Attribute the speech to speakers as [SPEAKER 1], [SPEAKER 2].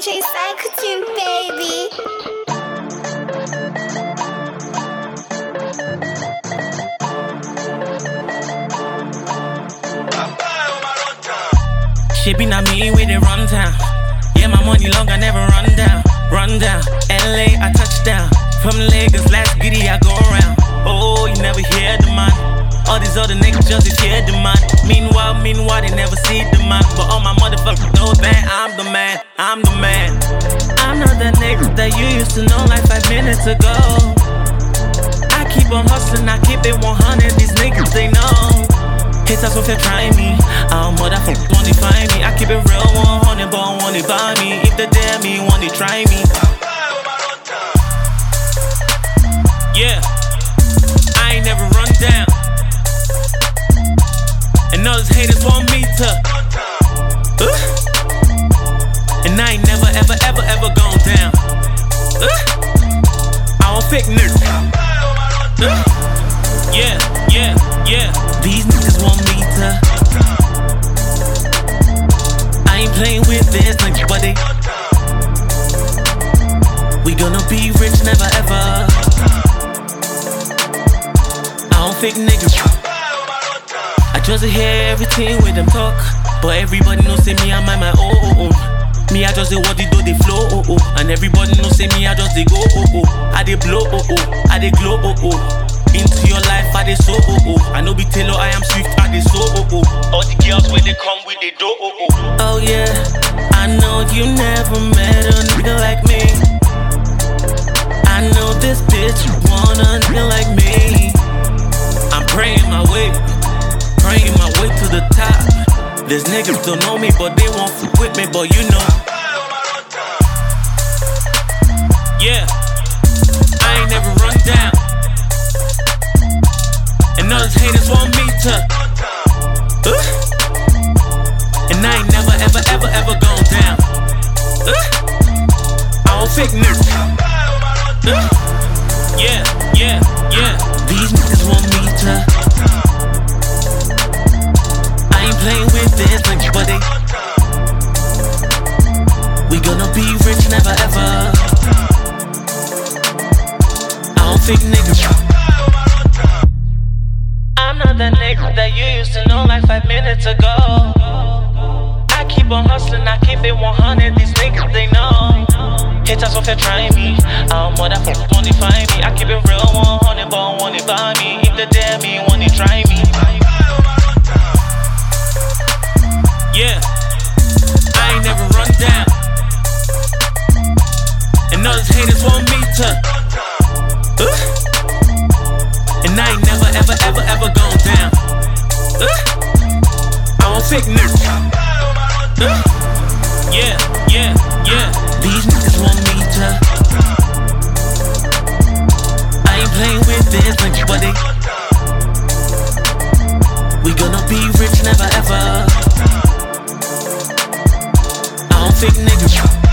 [SPEAKER 1] DJ Psychotune, baby.
[SPEAKER 2] She be not me with it run down. Yeah, my money long, I never run down. Run down. LA, I touch down. From Lagos, Lasgidi, I go around. Oh, you never hear the man. All these other niggas just hear the man. Meanwhile, meanwhile, they never see the man. But all my motherfuckers I'm the man. I'm not that nigga that you used to know like five minutes ago. I keep on hustling, I keep it 100. These niggas, they know. Haters will try me. Our motherfuckers want to find me. I keep it real 100, but want to buy me. If they dare me, want to try me. Yeah, I don't fake niggas. Uh, yeah, yeah, yeah. These niggas want me to. I ain't playing with this but they. We gonna be rich, never ever. I don't fake niggas. I just hear everything with them talk. But everybody knows say me, I'm my, my oh oh oh. Me, I just say what they do, they flow oh oh. And everybody knows say me, I just they go oh oh. I they blow oh oh. I they glow oh oh. Into your life, I they so oh oh. I know be Taylor, I am swift, I they so oh oh. All the girls when they come with they do oh oh. Oh yeah, I know you never met a nigga like me. I know this bitch want a nigga like me. I'm praying my way, praying my way to the top. These niggas don't know me, but they won't fuck with me, but you know. Yeah, I ain't never run down. And all those haters want me to. Uh, and I ain't never, ever, ever, ever gone down. Uh, I don't fake niggas. Uh, yeah, yeah, yeah. These niggas want me to. Fake niggas. I'm not that nigga that you used to know like five minutes ago. I keep on hustling, I keep it 100. These niggas, they know. Haters will try me. I'm motherfuckers want to find me. I keep it real 100, but want to buy me. If they dare me, want to try me. Yeah, I ain't never run down. And all those haters want me to. Uh, and I ain't never, ever, ever, ever gone down. Uh, I don't fake niggas. Uh, yeah, yeah, yeah. These niggas want me to. I ain't playing with this nigga, but they. We gonna be rich, never ever. I don't fake niggas.